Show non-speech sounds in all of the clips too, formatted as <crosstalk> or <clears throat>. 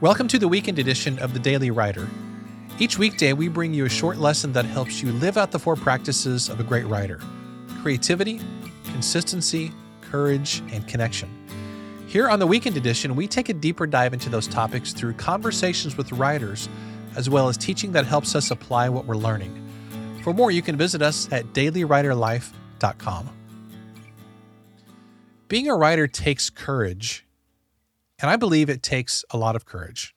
Welcome to the weekend edition of the Daily Writer. Each weekday, we bring you a short lesson that helps you live out the four practices of a great writer creativity, consistency, courage, and connection. Here on the weekend edition, we take a deeper dive into those topics through conversations with writers, as well as teaching that helps us apply what we're learning. For more, you can visit us at dailywriterlife.com. Being a writer takes courage and I believe it takes a lot of courage.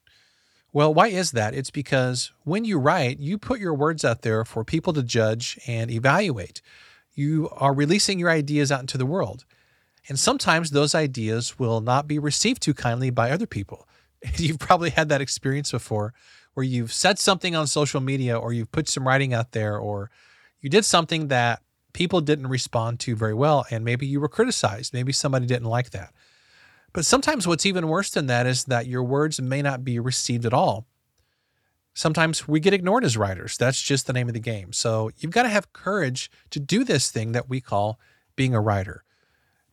Well, why is that? It's because when you write, you put your words out there for people to judge and evaluate. You are releasing your ideas out into the world. And sometimes those ideas will not be received too kindly by other people. <laughs> You've probably had that experience before where you've said something on social media or you've put some writing out there or you did something that people didn't respond to very well and maybe you were criticized. Maybe somebody didn't like that. But sometimes what's even worse than that is that your words may not be received at all. Sometimes we get ignored as writers. That's just the name of the game. So you've got to have courage to do this thing that we call being a writer.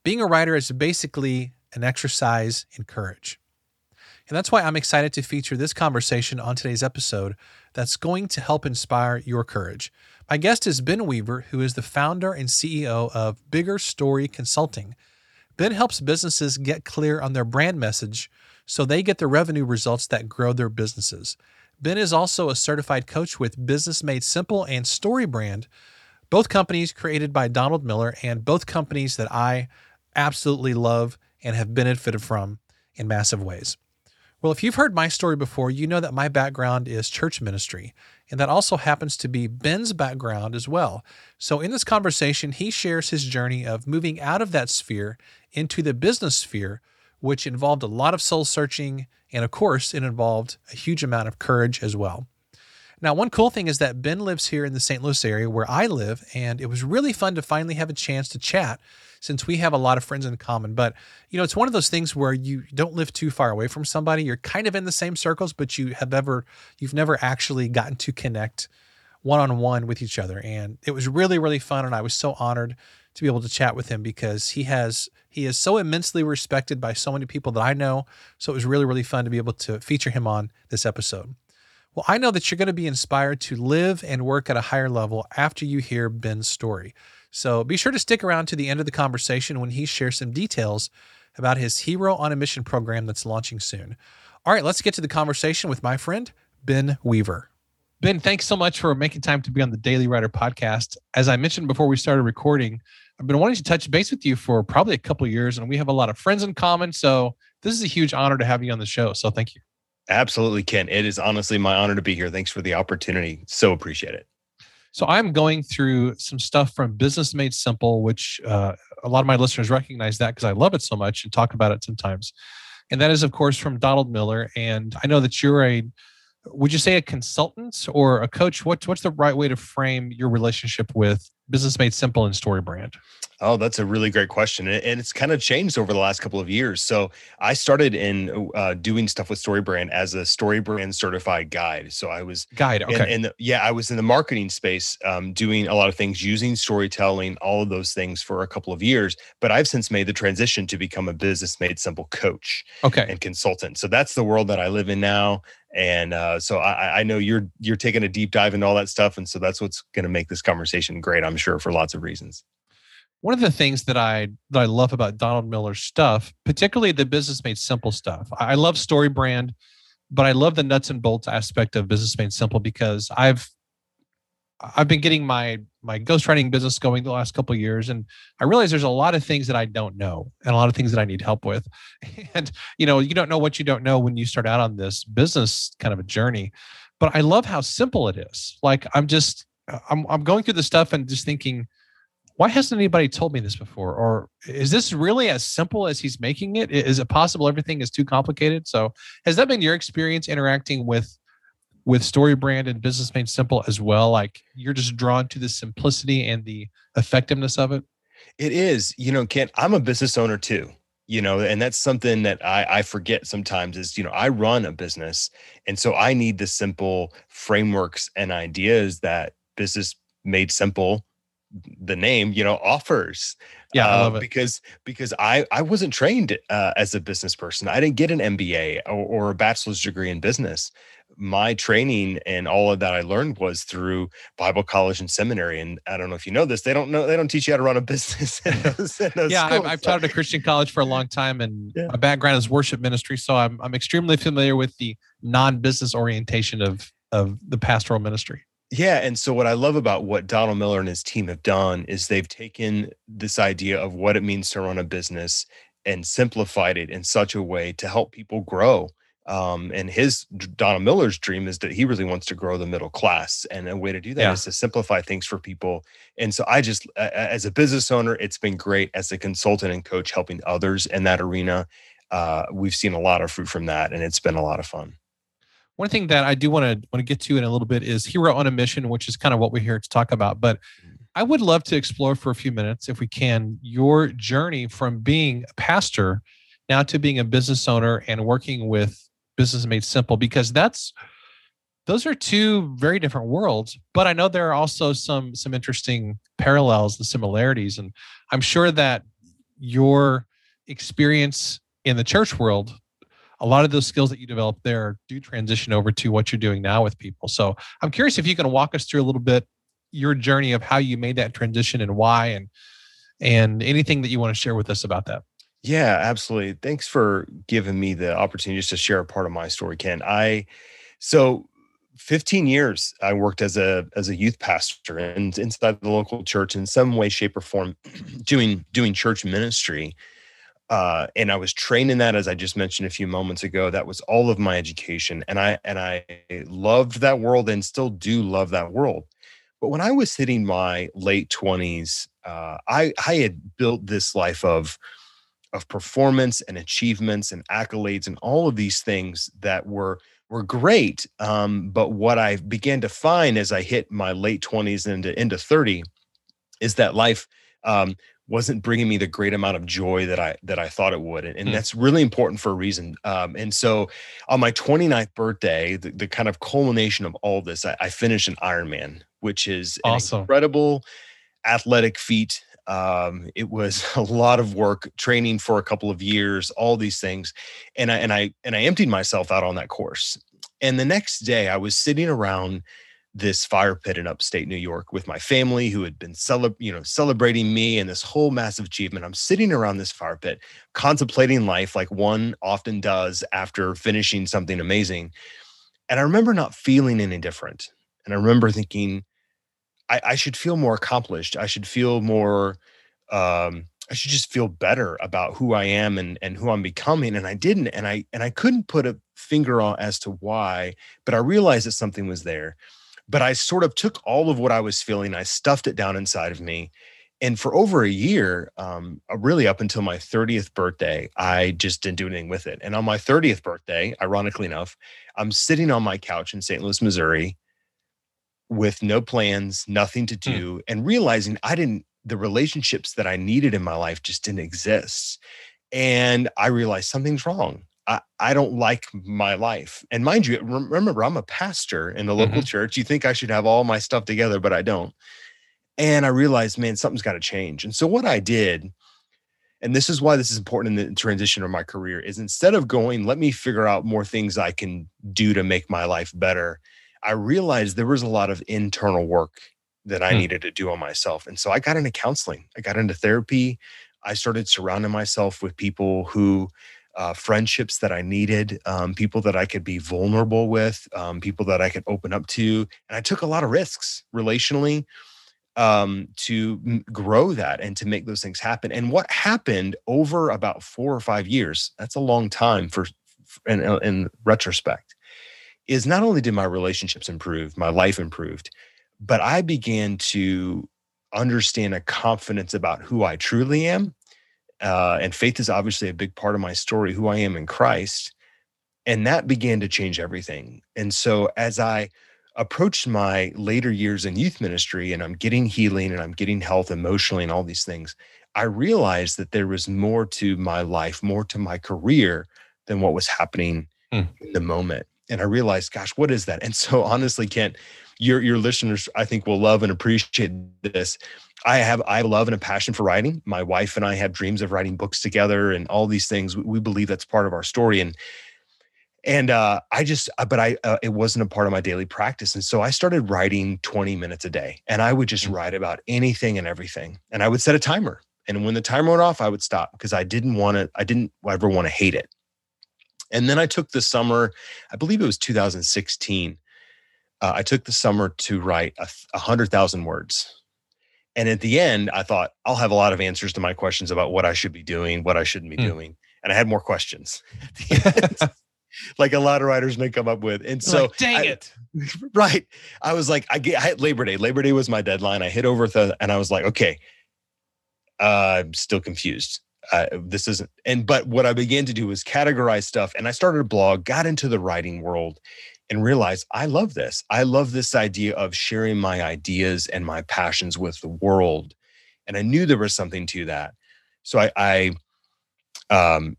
Being a writer is basically an exercise in courage. And that's why I'm excited to feature this conversation on today's episode that's going to help inspire your courage. My guest is Ben Weaver, who is the founder and CEO of Bigger Story Consulting. Ben helps businesses get clear on their brand message so they get the revenue results that grow their businesses. Ben is also a certified coach with Business Made Simple and StoryBrand, both companies created by Donald Miller and both companies that I absolutely love and have benefited from in massive ways. Well, if you've heard my story before, you know that my background is church ministry, and that also happens to be Ben's background as well. So, in this conversation, he shares his journey of moving out of that sphere into the business sphere, which involved a lot of soul searching. And of course, it involved a huge amount of courage as well. Now, one cool thing is that Ben lives here in the St. Louis area where I live, and it was really fun to finally have a chance to chat since we have a lot of friends in common. But, you know, it's one of those things where you don't live too far away from somebody. You're kind of in the same circles, but you have ever, you've never actually gotten to connect one on one with each other. And it was really, really fun. And I was so honored to be able to chat with him because he has, he is so immensely respected by so many people that I know. So it was really, really fun to be able to feature him on this episode. Well, I know that you're going to be inspired to live and work at a higher level after you hear Ben's story. So be sure to stick around to the end of the conversation when he shares some details about his Hero on a Mission program that's launching soon. All right, let's get to the conversation with my friend, Ben Weaver. Ben, thanks so much for making time to be on the Daily Writer podcast. As I mentioned before we started recording, I've been wanting to touch base with you for probably a couple years, and we have a lot of friends in common. So this is a huge honor to have you on the show. So thank you. Absolutely, Ken. It is honestly my honor to be here. Thanks for the opportunity. So appreciate it. So I'm going through some stuff from Business Made Simple, which uh, a lot of my listeners recognize that because I love it so much and talk about it sometimes. And that is, of course, from Donald Miller. And I know that you're a, would you say a consultant or a coach? What's what's the right way to frame your relationship with Business Made Simple and StoryBrand? Oh, that's a really great question. And it's kind of changed over the last couple of years. So I started in uh, doing stuff with StoryBrand as a StoryBrand certified guide. So I was guide. Okay. And yeah, I was in the marketing space um, doing a lot of things using storytelling, all of those things for a couple of years. But I've since made the transition to become a business made simple coach okay. and consultant. So that's the world that I live in now. And uh, so I, I know you're you're taking a deep dive into all that stuff. And so that's what's going to make this conversation great, I'm sure, for lots of reasons one of the things that I that I love about Donald Miller's stuff, particularly the business made simple stuff. I love StoryBrand, but I love the nuts and bolts aspect of business made simple because I've I've been getting my my ghostwriting business going the last couple years and I realize there's a lot of things that I don't know and a lot of things that I need help with. <laughs> And you know, you don't know what you don't know when you start out on this business kind of a journey. But I love how simple it is. Like I'm just I'm I'm going through the stuff and just thinking why hasn't anybody told me this before? Or is this really as simple as he's making it? Is it possible everything is too complicated? So has that been your experience interacting with with StoryBrand and Business Made Simple as well? Like you're just drawn to the simplicity and the effectiveness of it? It is. You know, Kent, I'm a business owner too you know and that's something that I, I forget sometimes is you know i run a business and so i need the simple frameworks and ideas that business made simple the name you know offers Yeah, uh, because because I I wasn't trained uh, as a business person. I didn't get an MBA or, or a bachelor's degree in business. My training and all of that I learned was through Bible college and seminary. And I don't know if you know this, they don't know they don't teach you how to run a <laughs> business. in <laughs> those- in those yeah, I've, schools. I've taught at a Christian college for a long time, and Yeah. my background is worship ministry, so I'm I'm extremely familiar with the non-business orientation of of the pastoral ministry. Yeah. And so, what I love about what Donald Miller and his team have done is they've taken this idea of what it means to run a business and simplified it in such a way to help people grow. Um, and his Donald Miller's dream is that he really wants to grow the middle class, and a way to do that is Yeah. to simplify things for people. And so, I just, as a business owner, it's been great as a consultant and coach helping others in that arena. Uh, we've seen a lot of fruit from that, and it's been a lot of fun. One thing that I do want to want to get to in a little bit is hero on a mission, which is kind of what we're here to talk about. But mm. I would love to explore for a few minutes, if we can, your journey from being a pastor now to being a business owner and working with Business Made Simple, because that's those are two very different worlds. But I know there are also some some interesting parallels and similarities, and I'm sure that your experience in the church world a lot of those skills that you develop there do transition over to what you're doing now with people. So I'm curious if you can walk us through a little bit your journey of how you made that transition and why, and and anything that you want to share with us about that. Yeah, absolutely. Thanks for giving me the opportunity just to share a part of my story, Ken. I so 15 years I worked as a as a youth pastor and inside the local church in some way, shape, or form, <clears throat> doing doing church ministry. Uh, and I was trained in that, as I just mentioned a few moments ago. That was all of my education, and I and I loved that world, and still do love that world. But when I was hitting my late 20s, uh, I I had built this life of of performance and achievements and accolades and all of these things that were were great. Um, but what I began to find as I hit my late 20s and into, into 30 is that life um, wasn't bringing me the great amount of joy that I that I thought it would, and, and Hmm. that's really important for a reason. Um, and so, on my 29th birthday, the, the kind of culmination of all this, I, I finished an Ironman, which is an incredible athletic feat. Um, it was <laughs> a lot of work, training for a couple of years, all these things, and I and I and I emptied myself out on that course. And the next day, I was sitting around this fire pit in upstate New York with my family, who had been cele- you know celebrating me and this whole massive achievement. I'm sitting around this fire pit, contemplating life like one often does after finishing something amazing. And I remember not feeling any different. And I remember thinking, I, I should feel more accomplished. I should feel more. Um, I should just feel better about who I am and and who I'm becoming. And I didn't. And I and I couldn't put a finger on as to why. But I realized that something was there. But I sort of took all of what I was feeling. I stuffed it down inside of me. And for over a year, um, uh, really up until my 30th birthday, I just didn't do anything with it. And on my 30th birthday, ironically enough, I'm sitting on my couch in St. Louis, Missouri, with no plans, nothing to Hmm. do, and realizing I didn't, the relationships that I needed in my life just didn't exist. And I realized something's wrong. I, I don't like my life. And mind you, remember, I'm a pastor in the local church. You think I should have all my stuff together, but I don't. And I realized, man, something's got to change. And so what I did, and this is why this is important in the transition of my career, is instead of going, let me figure out more things I can do to make my life better, I realized there was a lot of internal work that I Hmm. needed to do on myself. And so I got into counseling, I got into therapy. I started surrounding myself with people who, uh, friendships that I needed, um, people that I could be vulnerable with, um, people that I could open up to. And I took a lot of risks relationally um, to m- grow that and to make those things happen. And what happened over about four or five years, that's a long time for, f- in, in retrospect, is not only did my relationships improve, my life improved, but I began to understand a confidence about who I truly am. Uh, and faith is obviously a big part of my story, who I am in Christ. And that began to change everything. And so as I approached my later years in youth ministry and I'm getting healing and I'm getting health emotionally and all these things, I realized that there was more to my life, more to my career than what was happening Hmm. in the moment. and I realized, gosh, what is that? And so honestly, Kent, your your listeners, I think, will love and appreciate this. I have I love and a passion for writing. My wife and I have dreams of writing books together and all these things. We, we believe that's part of our story. And and uh, I just, uh, but I, uh, it wasn't a part of my daily practice, and so I started writing 20 minutes a day, and I would just mm. write about anything and everything, and I would set a timer, and when the timer went off, I would stop because I didn't want to, I didn't ever want to hate it. And then I took the summer, I believe it was 2016. Uh, I took the summer to write a, a hundred thousand words. And at the end, I thought I'll have a lot of answers to my questions about what I should be doing, what I shouldn't be mm. doing. And I had more questions. <laughs> <laughs> like a lot of writers may come up with. And so, like, dang I, it. <laughs> Right. I was like, I, get, I had Labor Day. Labor Day was my deadline. I hit over the, and I was like, okay, uh, I'm still confused. Uh, this isn't, and but what I began to do was categorize stuff, and I started a blog, got into the writing world, and realize I love this. I love this idea of sharing my ideas and my passions with the world, and I knew there was something to that. So I, I um,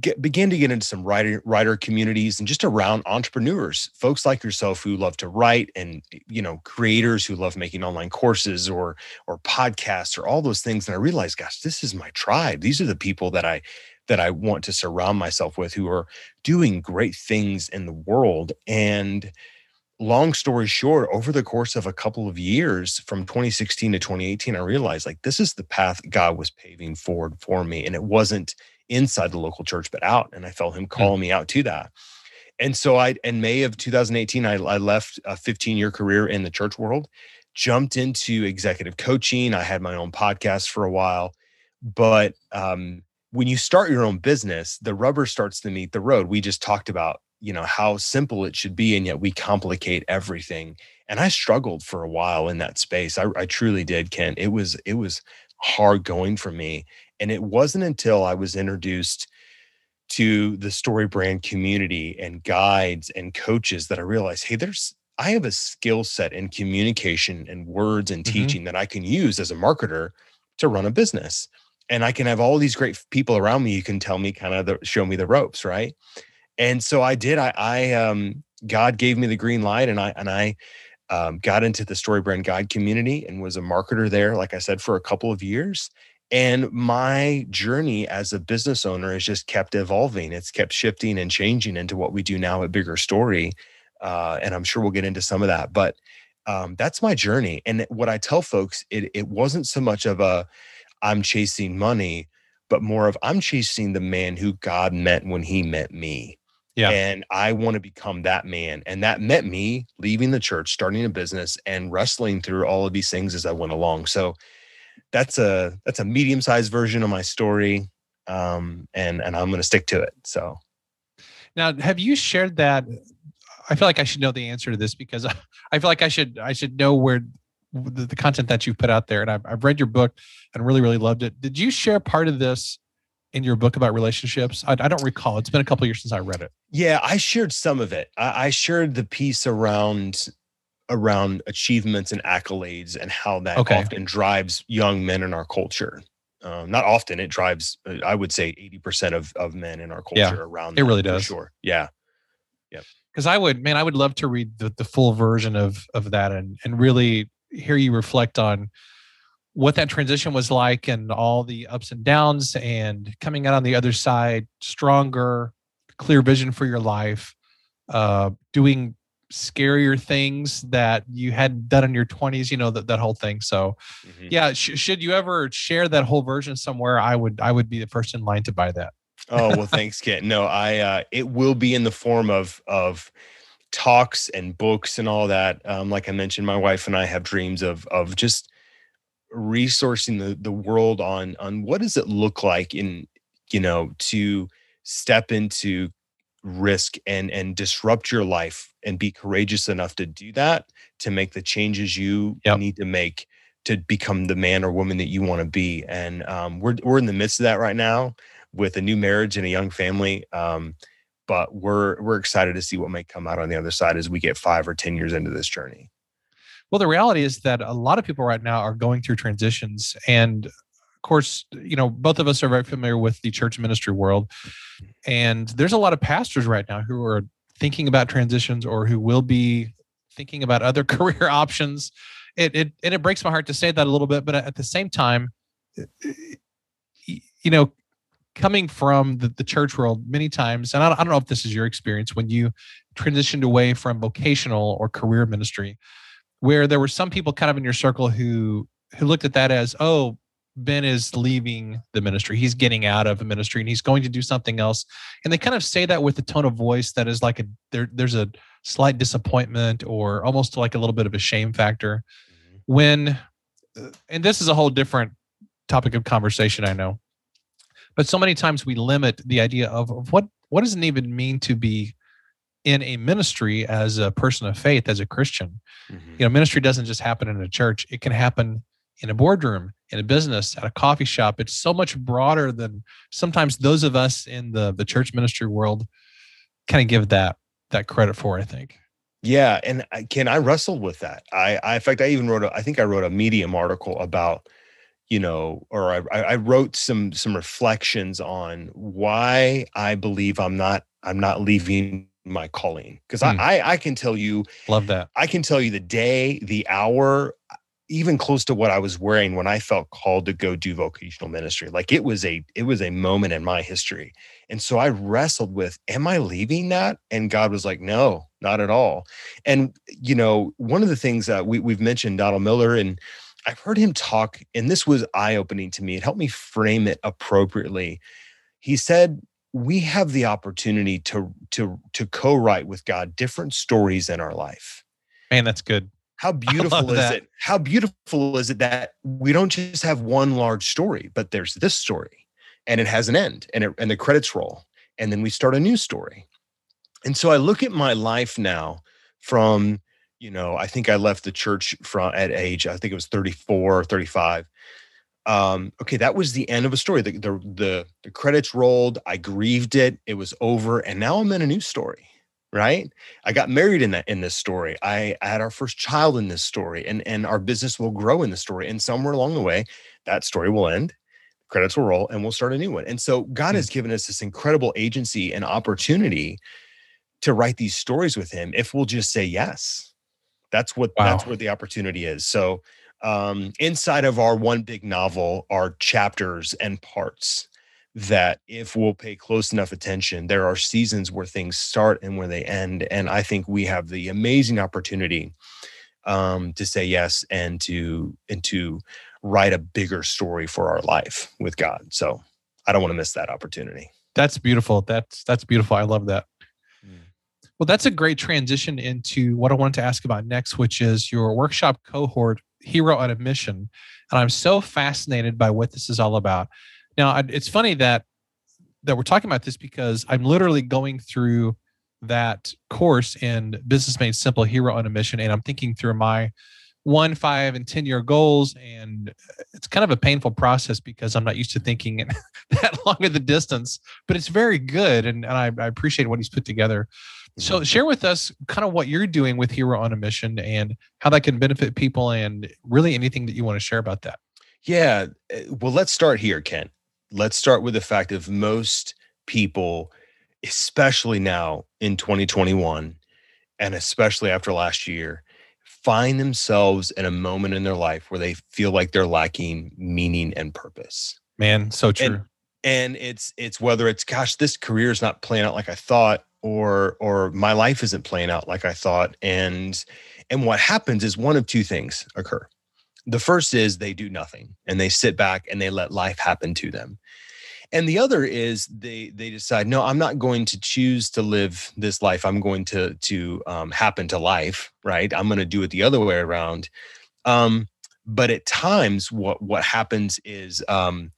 get, began to get into some writer writer communities and just around entrepreneurs, folks like yourself who love to write, and you know, creators who love making online courses or or podcasts or all those things. And I realized, gosh, this is my tribe. These are the people that I that I want to surround myself with who are doing great things in the world. And long story short, over the course of a couple of years from 2016 to 2018, I realized like this is the path God was paving forward for me. And it wasn't inside the local church, but out. And I felt him hmm. calling me out to that. And so I, in May of 2018, I, I left a 15 year career in the church world, jumped into executive coaching. I had my own podcast for a while. But um, when you start your own business, the rubber starts to meet the road. We just talked about, you know, how simple it should be, and yet we complicate everything. And I struggled for a while in that space. I, I truly did, Ken. It was it was hard going for me. And it wasn't until I was introduced to the StoryBrand community and guides and coaches that I realized, hey, there's I have a skill set in communication and words and mm-hmm. teaching that I can use as a marketer to run a business. And I can have all these great people around me. You can tell me kind of the, show me the ropes, right? And so I did. I, I um, God gave me the green light, and I and I um, got into the StoryBrand guide community and was a marketer there, like I said, for a couple of years. And my journey as a business owner has just kept evolving. It's kept shifting and changing into what we do now at Bigger Story. Uh, and I'm sure we'll get into some of that. But um, that's my journey. And what I tell folks, it, it wasn't so much of a I'm chasing money, but more of I'm chasing the man who God met when he met me. Yeah. And I want to become that man. And that meant me leaving the church, starting a business, and wrestling through all of these things as I went along. So that's a that's a medium sized version of my story, um, and and I'm going to stick to it. So now, have you shared that? I feel like I should know the answer to this because <laughs> I feel like I should I should know where the, the content that you've put out there, and I've, I've read your book and really really loved it. Did you share part of this? in your book about relationships? I, I, don't recall. It's been a couple years since I read it. Yeah, I shared some of it. I, I shared the piece around around achievements and accolades and how that okay. often drives young men in our culture. Um, not often, it drives, I would say, 80% of, of men in our culture yeah, around. It really does. Sure. Yeah. Yeah. Because I would, man, I would love to read the, the full version of of that and and really hear you reflect on what that transition was like and all the ups and downs and coming out on the other side stronger, clear vision for your life, uh, doing scarier things that you had done in your 20s you know that, that whole thing. So mm-hmm. yeah sh- should you ever share that whole version somewhere i would i would be the first in line to buy that. Oh well <laughs> thanks kit no i uh it will be in the form of of talks and books and all that um like i mentioned my wife and i have dreams of of just resourcing the the world on on what does it look like in you know to step into risk and and disrupt your life and be courageous enough to do that to make the changes you yep. need to make to become the man or woman that you want to be and um, we're we're in the midst of that right now with a new marriage and a young family um, but we're we're excited to see what may come out on the other side as we get five or ten years into this journey well the reality is that a lot of people right now are going through transitions and of course, you know, both of us are very familiar with the church ministry world. And there's a lot of pastors right now who are thinking about transitions or who will be thinking about other <laughs> career options. It, it and it breaks my heart to say that a little bit, but at the same time, you know, coming from the, the church world many times, and I don't, I don't know if this is your experience when you transitioned away from vocational or career ministry, where there were some people kind of in your circle who who looked at that as, oh, Ben is leaving the ministry. He's getting out of the ministry and he's going to do something else. And they kind of say that with a tone of voice that is like a there, there's a slight disappointment or almost like a little bit of a shame factor. Mm-hmm. When uh, and this is a whole different topic of conversation, I know. But so many times we limit the idea of, of what what does it even mean to be in a ministry as a person of faith, as a Christian. Mm-hmm. You know, ministry doesn't just happen in a church; it Ken happen in a boardroom, in a business, at a coffee shop. It's so much broader than sometimes those of us in the the church ministry world kind of give that that credit for. I think. Yeah, and can I wrestled with that? I, I in fact, I even wrote a, I think I wrote a Medium article about, you know, or I, I wrote some some reflections on why I believe I'm not I'm not leaving my calling because mm. I, I I can tell you love that I can tell you the day, the hour, even close to what I was wearing when I felt called to go do vocational ministry. Like it was a it was a moment in my history. And so I wrestled with am I leaving that? And God was like, "No, not at all." And you know, one of the things that we we've mentioned Donald Miller and I've heard him talk and this was eye-opening to me. It helped me frame it appropriately. He said we have the opportunity to to to co-write with God different stories in our life. Man, that's good how <laughs> beautiful is that. it? How beautiful is it that we don't just have one large story, but there's this story and it has an end and it, and the credits roll and then we start a new story. And so I look at my life now from, you know, I think I left the church from at age, I think it was 34 or 35. Um, okay, that was the end of a story. The, the the the credits rolled. I grieved it. It was over, and now I'm in a new story right i got married in that in this story I, I, had our first child in this story and and our business will grow in the story and somewhere along the way that story will end credits will roll and we'll start a new one and so god mm-hmm. has given us this incredible agency and opportunity to write these stories with him if we'll just say yes that's what wow. that's where the opportunity is so um inside of our one big novel are chapters and parts that if we'll pay close enough attention, there are seasons where things start and where they end. And I think we have the amazing opportunity um, to say yes and to and to write a bigger story for our life with God. So I don't want to miss that opportunity. That's beautiful. That's that's beautiful. I love that. Well, that's a great transition into what I wanted to ask about next, which is your workshop cohort, Hero on a Mission. And I'm so fascinated by what this is all about. Now, it's funny that that we're talking about this because I'm literally going through that course in Business Made Simple Hero on a Mission, and I'm thinking through my one, five, and 10 year goals. And it's kind of a painful process because I'm not used to thinking <laughs> that long of the distance, but it's very good. And, and I, I appreciate what he's put together. So, mm-hmm. share with us kind of what you're doing with Hero on a Mission and how that can benefit people, and really anything that you want to share about that. Yeah. Eh, well, let's start here, Ken let's start with the fact of most people, especially now in 2021, and especially after last year, find themselves in a moment in their life where they feel like they're lacking meaning and purpose. Man, so true. And, and it's it's whether it's gosh, this career is not playing out like I thought, or or my life isn't playing out like I thought. And and what happens is one of two things occur. The first is they do nothing and they sit back and they let life happen to them. And the other is they they decide no i'm not going to choose to live this life. I'm going to to um, happen to life right? I'm going to do it the other way around. Um, but at times what what happens is um,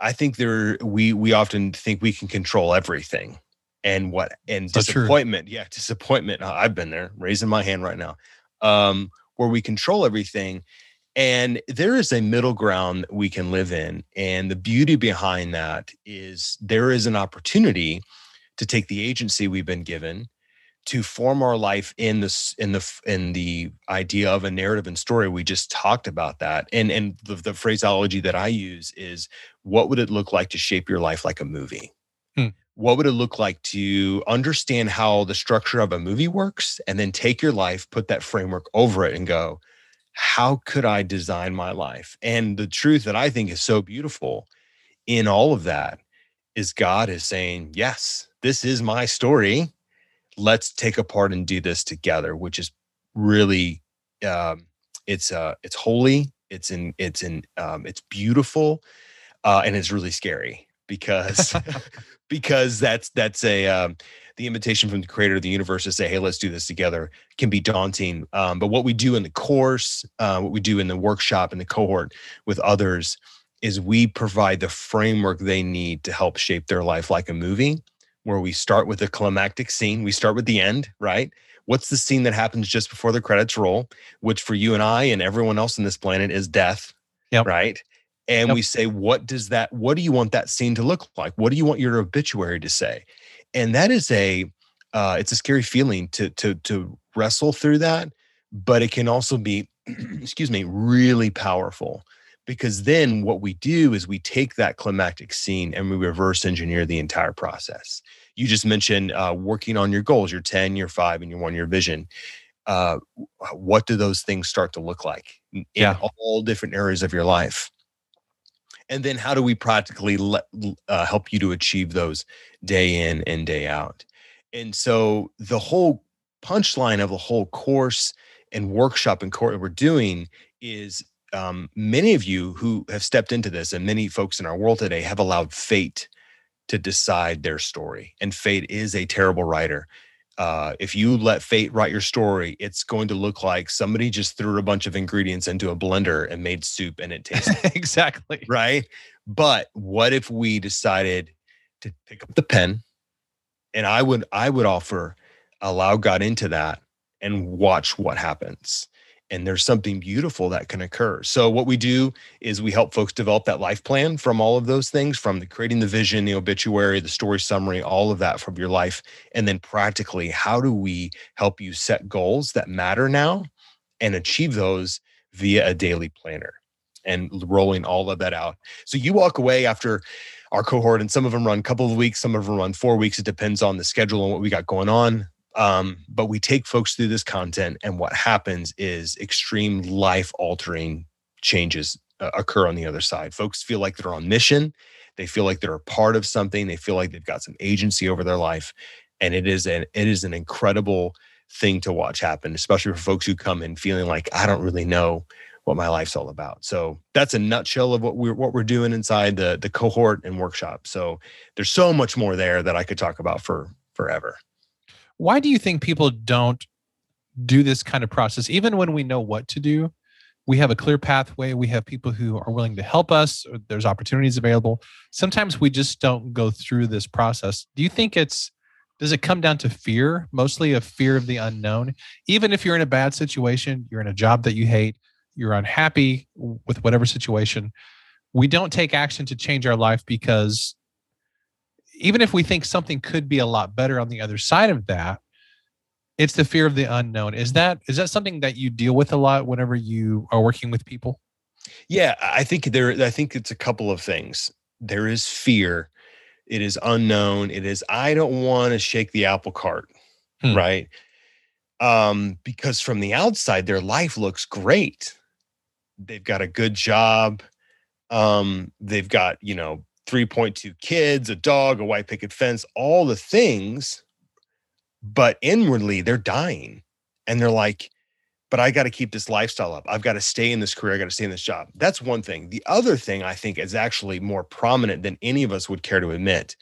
i think there we we often think we can control everything and what and so disappointment true. yeah disappointment i've been there raising my hand right now um, where we control everything and there is a middle ground that we can live in. And the beauty behind that is there is an opportunity to take the agency we've been given to form our life in this in the in the idea of a narrative and story we just talked about that and and the, the phraseology that i use is what would it look like to shape your life like a movie hmm. what would it look like to understand how the structure of a movie works and then take your life, put that framework over it and go, how could I design my life? And the truth that I think is so beautiful in all of that is God is saying, yes, this is my story. Let's take apart and do this together, which is really, um, it's, uh, it's holy. It's in, it's in, um, it's beautiful. Uh, and it's really scary because <laughs> <laughs> because that's that's a um, the invitation from the creator of the universe to say hey let's do this together can be daunting um, but what we do in the course uh, what we do in the workshop in the cohort with others is we provide the framework they need to help shape their life like a movie where we start with a climactic scene we start with the end right what's the scene that happens just before the credits roll which for you and i and everyone else on this planet is death yep. right and yep. we say what does that what do you want that scene to look like what do you want your obituary to say and that is a uh, it's a scary feeling to to to wrestle through that but it can also be <clears throat> excuse me really powerful because then what we do is we take that climactic scene and we reverse engineer the entire process. You just mentioned uh, working on your goals your 10 your 5 and your 1 year vision. Uh, what do those things start to look like in yeah. all different areas of your life? And then how do we practically let, uh, help you to achieve those day in and day out? And so the whole punchline of the whole course and workshop and course we're doing is um, many of you who have stepped into this and many folks in our world today have allowed fate to decide their story. And fate is a terrible writer. Uh, if you let fate write your story, it's going to look like somebody just threw a bunch of ingredients into a blender and made soup and it tastes <laughs> exactly. right. But what if we decided to pick up the pen and I would I would offer allow God into that and watch what happens and there's something beautiful that can occur. So what we do is we help folks develop that life plan from all of those things from the creating the vision, the obituary, the story summary, all of that from your life and then practically how do we help you set goals that matter now and achieve those via a daily planner and rolling all of that out. So you walk away after our cohort and some of them run a couple of weeks, some of them run 4 weeks it depends on the schedule and what we got going on um, but we take folks through this content, and what happens is extreme life altering changes uh, occur on the other side. Folks feel like they're on mission, they feel like they're a part of something, they feel like they've got some agency over their life, and it is an it is an incredible thing to watch happen, especially for folks who come in feeling like I don't really know what my life's all about. So that's a nutshell of what we're what we're doing inside the the cohort and workshop. So there's so much more there that I could talk about for forever. Why do you think people don't do this kind of process, even when we know what to do? We have a clear pathway. We have people who are willing to help us. There's opportunities available. Sometimes we just don't go through this process. Do you think it's does it come down to fear mostly a fear of the unknown even if you're in a bad situation you're in a job that you hate you're unhappy with whatever situation we don't take action to change our life because even if we think something could be a lot better on the other side of that, it's the fear of the unknown. Is that is that something that you deal with a lot whenever you are working with people? Yeah, I think there I think it's a couple of things. There is fear. It is unknown. It is I don't want to shake the apple cart, hmm. right? Um because from the outside their life looks great. They've got a good job. Um they've got, you know, 3.2 kids, a dog, a white picket fence, all the things. But inwardly, they're dying. And they're like, but I got to keep this lifestyle up. I've got to stay in this career. I got to stay in this job. That's one thing. The other thing I think is actually more prominent than any of us would care to admit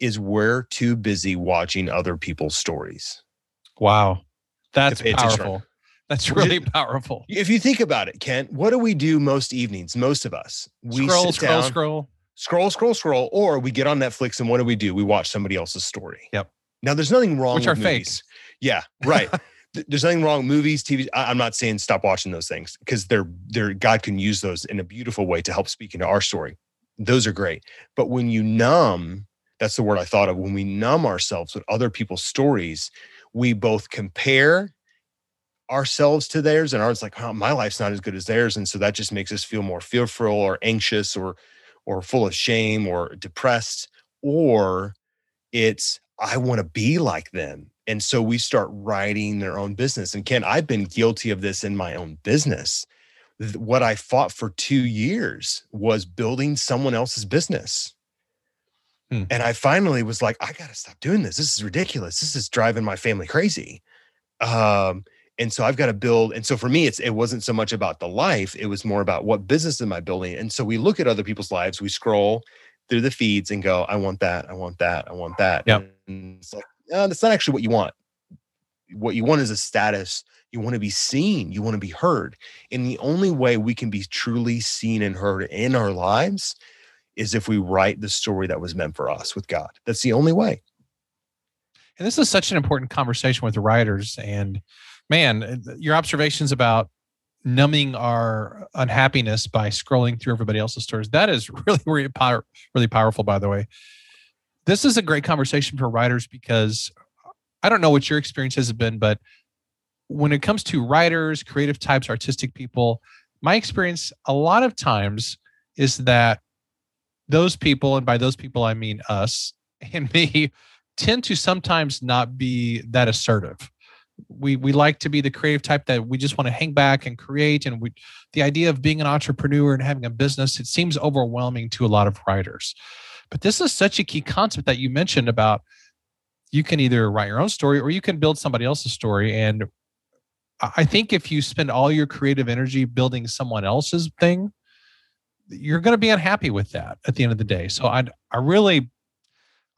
is we're too busy watching other people's stories. Wow. That's powerful. That's really just, powerful. If you think about it, Kent, what do we do most evenings? Most of us. We scroll, scroll, down, scroll scroll, scroll, scroll, or we get on Netflix and what do we do? We watch somebody else's story. Yep. Now, there's nothing wrong Which with are movies. Yeah, right. <laughs> there's nothing wrong. Movies, TV. I'm not saying stop watching those things because they're they're God can use those in a beautiful way to help speak into our story. Those are great. But when you numb, that's the word I thought of. When we numb ourselves with other people's stories, we both compare ourselves to theirs and ours like, oh, my life's not as good as theirs. And so that just makes us feel more fearful or anxious or or full of shame or depressed or it's I want to be like them. And so we start writing their own business. And Ken, I've been guilty of this in my own business. What I fought for two years was building someone else's business. Hmm. And I finally was like, I got to stop doing this. This is ridiculous. This is driving my family crazy. Um, and so I've got to build. And so for me, it's it wasn't so much about the life; it was more about what business am I building. And so we look at other people's lives, we scroll through the feeds and go, I want that, I want that, I want that. Yeah, it's like, no, that's not actually what you want. What you want is a status. You want to be seen. You want to be heard. And the only way we can be truly seen and heard in our lives is if we write the story that was meant for us with God. That's the only way. And this is such an important conversation with the writers. And man, uh, your observations about numbing our unhappiness by scrolling through everybody else's stories, that is <laughs> really, really, power, really powerful, by the way. This is a great conversation for writers because I don't know what your experience has been, but when it comes to writers, creative types, artistic people, my experience a lot of times is that those people, and by those people I mean us <laughs> and me, tend to sometimes not be that assertive. We we like to be the creative type that we just want to hang back and create. And we the idea of being an entrepreneur and having a business, it seems overwhelming to a lot of writers. But this is such a key concept that you mentioned about you can either write your own story or you can build somebody else's story. And I think if you spend all your creative energy building someone else's thing, you're going to be unhappy with that at the end of the day. So I I really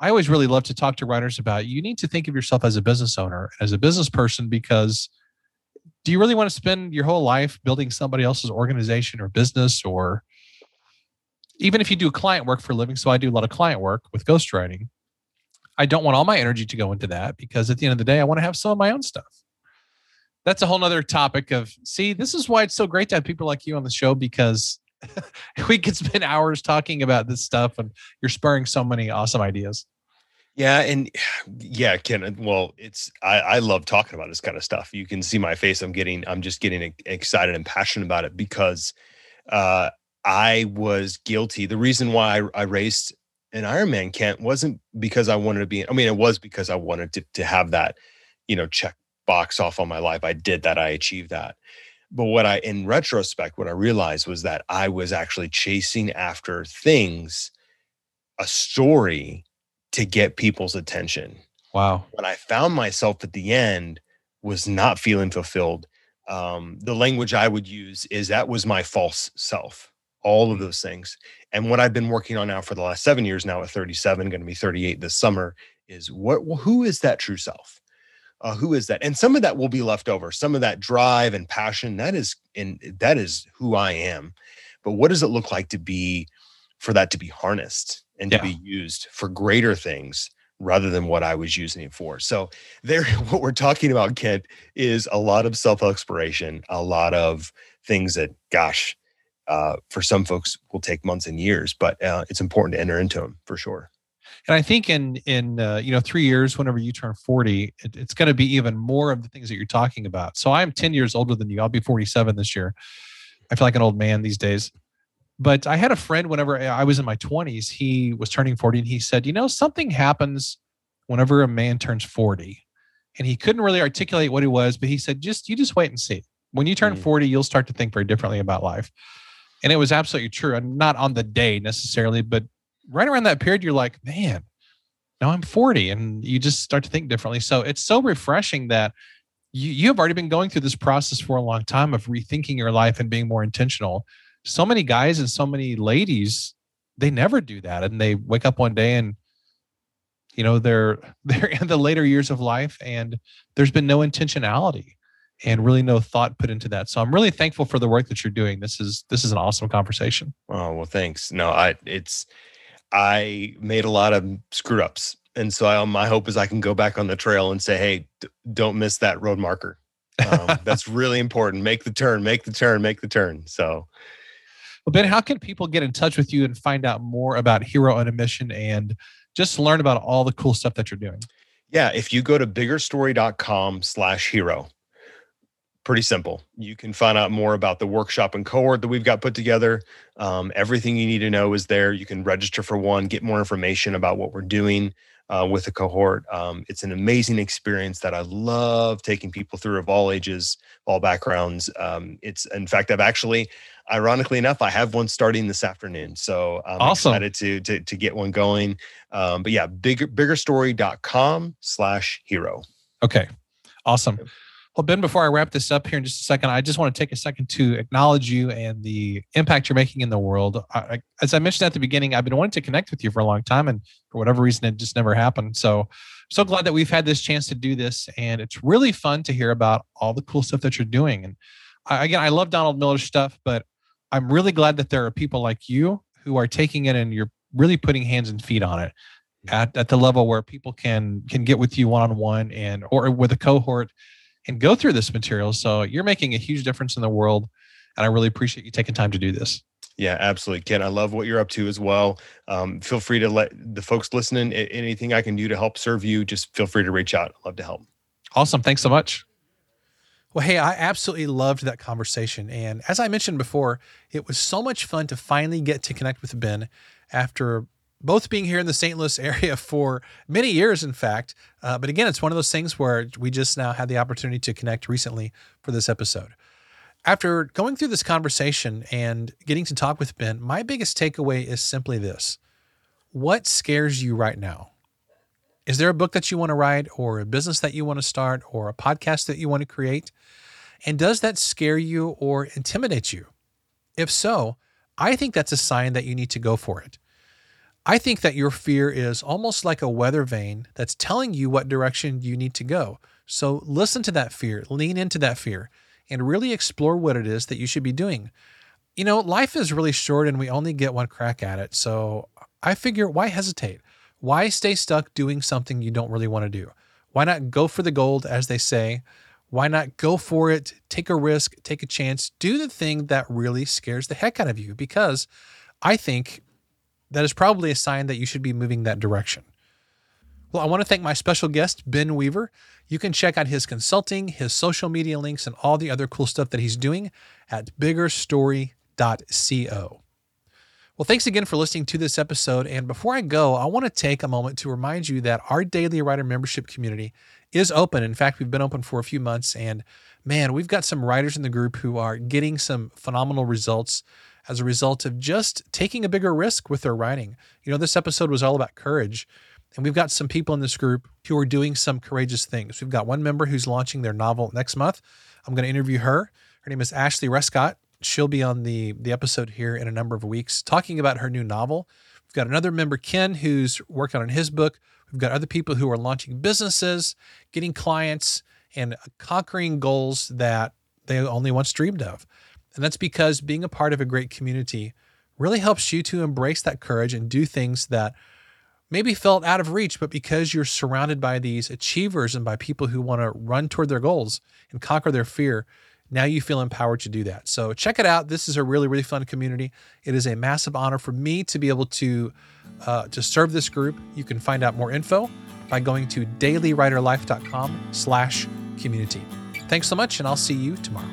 I always really love to talk to writers about you need to think of yourself as a business owner, as a business person because do you really want to spend your whole life building somebody else's organization or business or even if you do client work for a living, so I do a lot of client work with ghostwriting. I don't want all my energy to go into that because at the end of the day, I want to have some of my own stuff. That's a whole nother topic of see, this is why it's so great to have people like you on the show because <laughs> we could spend hours talking about this stuff and you're spurring so many awesome ideas. Yeah, and <sighs> yeah, Ken. Well, it's I, I love talking about this kind of stuff. You can see my face. I'm getting, I'm just getting excited and passionate about it because uh, I was guilty. The reason why I, I raced an Ironman, Kent, wasn't because I wanted to be. I mean, it was because I wanted to to have that, you know, check box off on my life. I did that. I achieved that but what I, in retrospect, what I realized was that I was actually chasing after things, a story to get people's attention. Wow. When I found myself at the end was not feeling fulfilled, um, the language I would use is that was my false self, all of mm. those things. And what I've been working on now for the last seven years now at 37, going to be 38 this summer, is what, who is that true self? uh, who is that and some of that will be left over some of that drive and passion that is in that is who i am but what does it look like to be for that to be harnessed and to be used for greater things rather than what i was using it for so there <laughs> what we're talking about kent is a lot of self-exploration a lot of things that gosh uh, for some folks will take months and years but uh, it's important to enter into them for sure and I think in in uh, you know three years, whenever you turn forty, it, it's going to be even more of the things that you're talking about. So I'm ten years older than you. I'll be forty seven this year. I feel like an old man these days. But I had a friend whenever I was in my twenties. He was turning forty, and he said, "You know, something happens whenever a man turns forty." And he couldn't really articulate what it was, but he said, "Just you just wait and see. When you turn mm. forty, you'll start to think very differently about life." And it was absolutely true. And not on the day necessarily, but right around that period, you're like, man, now I'm 40, and you just start to think differently. So it's so refreshing that you you have already been going through this process for a long time of rethinking your life and being more intentional. So many guys and so many ladies, they never do that, and they wake up one day and you know they're <laughs> they're in the later years of life, and there's been no intentionality and really no thought put into that. So I'm really thankful for the work that you're doing. This is this is an awesome conversation. Oh well, thanks. No, I it's I made a lot of screw ups. And so I, my hope is I can go back on the trail and say, hey, d- don't miss that road marker. Um, <laughs> that's really important. Make the turn, make the turn, make the turn. So, well, Ben, how can people get in touch with you and find out more about Hero on a Mission and just learn about all the cool stuff that you're doing? Yeah, if you go to biggerstory.com slash hero, pretty simple. You can find out more about the workshop and cohort that we've got put together. Um, everything you need to know is there. You can register for one, get more information about what we're doing uh, with the cohort. Um, it's an amazing experience that I love taking people through of all ages, all backgrounds. Um, it's in fact, I've actually, ironically enough, I have one starting this afternoon. So I'm awesome. excited to, to, to get one going. Um, but yeah, bigger, biggerstory.com slash hero. Okay. Awesome. Well, Ben, before I wrap this up here in just a second, I just want to take a second to acknowledge you and the impact you're making in the world. I, as I mentioned at the beginning, I've been wanting to connect with you for a long time, and for whatever reason, it just never happened. So, so glad that we've had this chance to do this, and it's really fun to hear about all the cool stuff that you're doing. And I, again, I love Donald Miller's stuff, but I'm really glad that there are people like you who are taking it and you're really putting hands and feet on it at, at the level where people can can get with you one on one and or with a cohort and go through this material. So you're making a huge difference in the world. And I really appreciate you taking time to do this. Yeah, absolutely, Ken. I love what you're up to as well. Um, feel free to let the folks listening anything I can do to help serve you. Just feel free to reach out. I'd love to help. Awesome. Thanks so much. Well, hey, I absolutely loved that conversation. And as I mentioned before, it was so much fun to finally get to connect with Ben after both being here in the St. Louis <laughs> area for many years, in fact. Uh, but again, it's one of those things where we just now had the opportunity to connect recently for this episode. After going through this conversation and getting to talk with Ben, my biggest takeaway is simply this What scares you right now? Is there a book that you want to write, or a business that you want to start, or a podcast that you want to create? And does that scare you or intimidate you? If so, I think that's a sign that you need to go for it. I think that your fear is almost like a weather vane that's telling you what direction you need to go. So listen to that fear, lean into that fear, and really explore what it is that you should be doing. You know, life is really short and we only get one crack at it. So I figure why hesitate? Why stay stuck doing something you don't really want to do? Why not go for the gold, as they say? Why not go for it, take a risk, take a chance, do the thing that really scares the heck out of you? Because I think that is probably a sign that you should be moving that direction. Well, I want to thank my special guest, Ben Weaver. You can check out his consulting, his social media links, and all the other cool stuff that he's doing at biggerstory.co. Well, thanks again for listening to this episode. And before I go, I want to take a moment to remind you that our daily writer membership community is open. In fact, we've been open for a few months, and man, we've got some writers in the group who are getting some phenomenal results as a result of just taking a bigger risk with their writing. You know, this episode was all about courage. And we've got some people in this group who are doing some courageous things. We've got one member who's launching their novel next month. I'm going to interview her. Her name is Ashley Rescott. She'll be on the, the episode here in a number of weeks talking about her new novel. We've got another member, Ken, who's working on his book. We've got other people who are launching businesses, getting clients, and conquering goals that they only once dreamed of. And that's because being a part of a great community really helps you to embrace that courage and do things that maybe felt out of reach, but because you're surrounded by these achievers and by people who want to run toward their goals and conquer their fear, now you feel empowered to do that. So check it out. This is a really, really fun community. It is a massive honor for me to be able to uh, to serve this group. You can find out more info by going to dailywriterlife.com slash community. Thanks so much, and I'll see you tomorrow.